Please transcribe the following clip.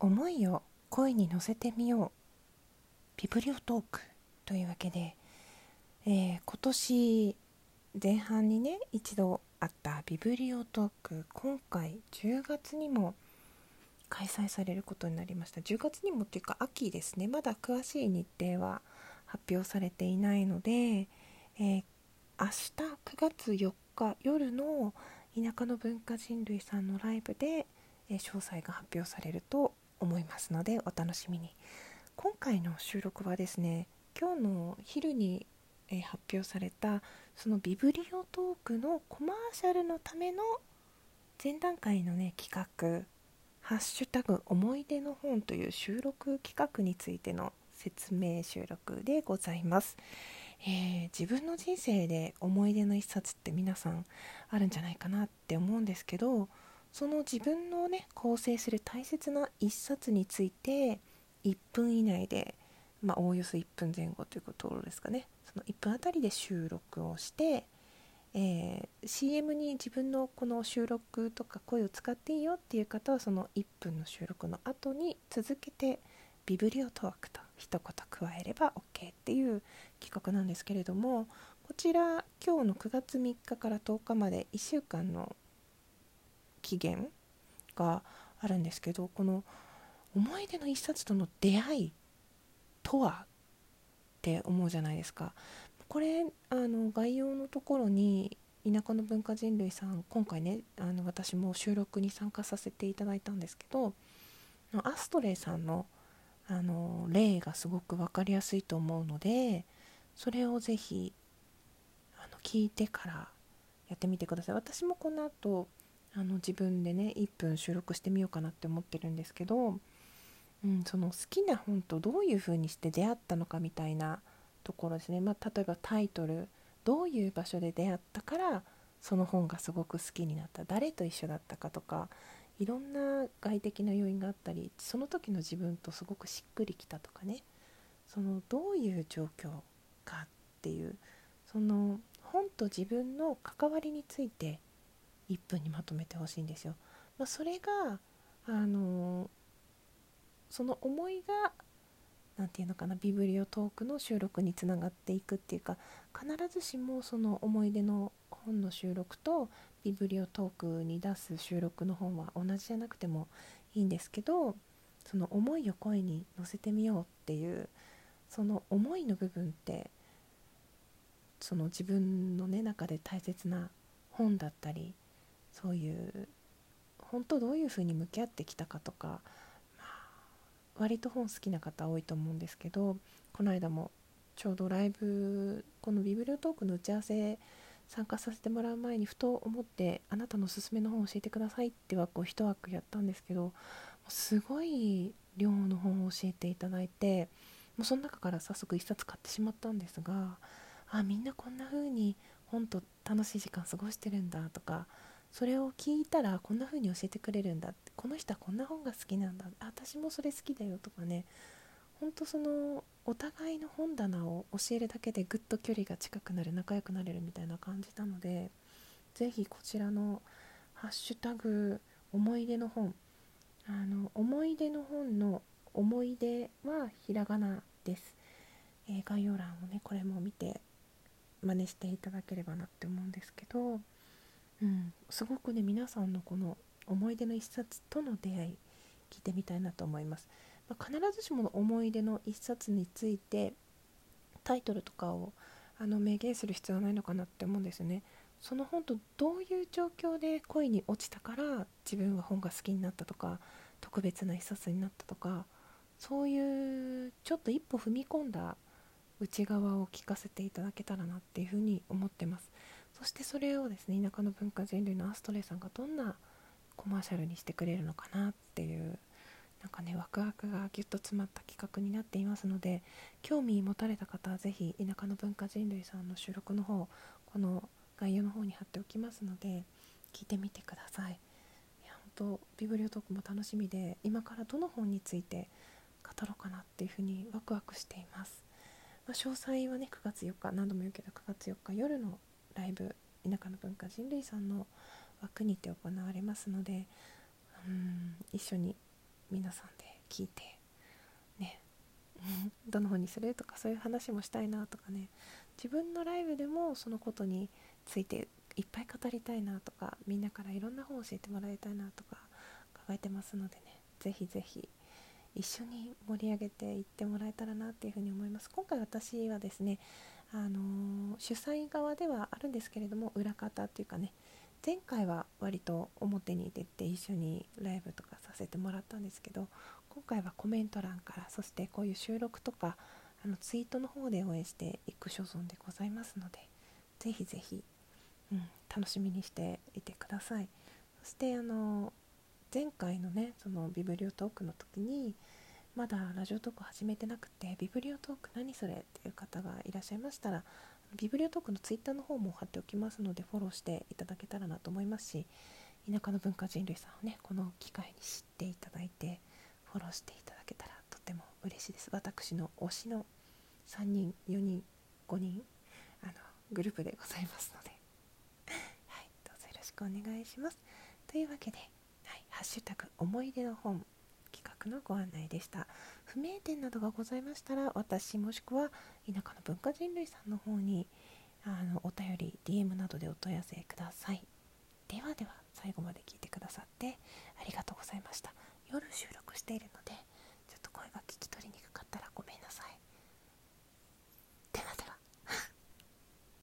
思いを声に乗せてみよう。ビブリオトークというわけで、えー、今年前半にね一度あったビブリオトーク今回10月にも開催されることになりました。10月にもっていうか秋ですね。まだ詳しい日程は発表されていないので、えー、明日9月4日夜の田舎の文化人類さんのライブで、え、詳細が発表されると思いますのでお楽しみに。今回の収録はですね今日の昼に、発表されたそのビブリオトークのコマーシャルのための前段階のね企画「ハッシュタグ思い出の本」という収録企画についての説明収録でございます、えー、自分の人生で思い出の一冊って皆さんあるんじゃないかなって思うんですけどその自分のね構成する大切な一冊について1分以内でまあおおよそ1分前後ということですかね。その1分あたりで収録をして、えー、CM に自分のこの収録とか声を使っていいよっていう方はその1分の収録の後に続けてビブリオトークと一言加えれば OK っていう企画なんですけれどもこちら今日の9月3日から10日まで1週間の期限があるんですけどこの思い出の一冊との出会いとはって思うじゃないですか。これあの概要のところに田舎の文化人類さん今回ねあの私も収録に参加させていただいたんですけどアストレイさんのあの例がすごく分かりやすいと思うのでそれをぜひあの聞いてからやってみてください。私もこの後あの自分でね1分収録してみようかなって思ってるんですけど、うん、その好きな本とどういう風にして出会ったのかみたいなところですね、まあ、例えばタイトルどういう場所で出会ったからその本がすごく好きになった。誰と一緒だったかとかいろんな外的な要因があったりその時の自分とすごくしっくりきたとかね。そのどういう状況かっていうその本と自分の関わりについて1分にまとめてほしいんですよ。まあ、それがあのその思いが何て言うのかなビブリオトークの収録につながっていくっていうか必ずしもその思い出の本の収録とビブリオトークに出す収録の本は同じじゃなくてもいいんですけどその思いを声に乗せてみようっていうその思いの部分ってその自分の、ね、中で大切な本だったりそういう本当どういうふうに向き合ってきたかとか、まあ、割と本好きな方多いと思うんですけどこの間もちょうどライブこのビブリオトークの打ち合わせ参加させてもらう前にふと思ってあなたのおすすめの本教えてくださいって枠を1枠やったんですけどすごい量の本を教えていただいてもうその中から早速1冊買ってしまったんですがあみんなこんな風に本と楽しい時間過ごしてるんだとかそれを聞いたらこんな風に教えてくれるんだ。ってこの人はこんな本が好きなんだ。私もそれ好きだよとかね。ほんとそのお互いの本棚を教えるだけでぐっと距離が近くなる仲良くなれるみたいな感じなので是非こちらの「ハッシュタグ思い出の本」あの思い出の本の思い出はひらがなです、えー、概要欄をねこれも見て真似していただければなって思うんですけど、うん、すごくね皆さんのこの思い出の一冊との出会い聞いてみたいなと思います。まあ、必ずしも思い出の一冊についてタイトルとかをあの明言する必要はないのかなって思うんですよね。その本とどういう状況で恋に落ちたから自分は本が好きになったとか特別な一冊になったとかそういうちょっと一歩踏み込んだ内側を聞かせていただけたらなっていうふうに思ってますそしてそれをですね田舎の文化人類のアストレイさんがどんなコマーシャルにしてくれるのかなっていうなんかねワクワクがぎゅっと詰まった企画になっていますので興味持たれた方は是非田舎の文化人類さんの収録の方この概要の方に貼っておきますので聞いてみてください。いや本当ビブリオトークも楽しみで今からどの本について語ろうかなっていうふうにワクワクしています、まあ、詳細はね9月4日何度も言うけど9月4日夜のライブ田舎の文化人類さんの枠にて行われますのでうん一緒に皆さんで聞いてね どの本にするとかそういう話もしたいなとかね自分のライブでもそのことについていっぱい語りたいなとかみんなからいろんな本を教えてもらいたいなとか考えてますのでねぜひぜひ一緒に盛り上げていってもらえたらなっていうふうに思います。今回私はですねあの、主催側ではあるんですけれども裏方っていうかね前回は割と表に出て一緒にライブとかさせてもらったんですけど今回はコメント欄からそしてこういう収録とかあのツイートの方で応援していく所存でございますのでぜひぜひ、うん、楽しみにしていてください。そしてあの前回のねそのビブリオトークの時にまだラジオトーク始めてなくてビブリオトーク何それっていう方がいらっしゃいましたらビブリオトークのツイッターの方も貼っておきますのでフォローしていただけたらなと思いますし田舎の文化人類さんをねこの機会に知っていただいてフォローしていただけたらとても嬉しいです。私の推しの3人4人5人あのグループでございますので。はいどうぞよろしくお願いします。というわけではいハッシュタグ思い出の本学のご案内でした。不明点などがございましたら私もしくは田舎の文化人類さんの方にあのお便り DM などでお問い合わせください。ではでは最後まで聞いてくださってありがとうございました。夜収録しているのでちょっと声が聞き取りにく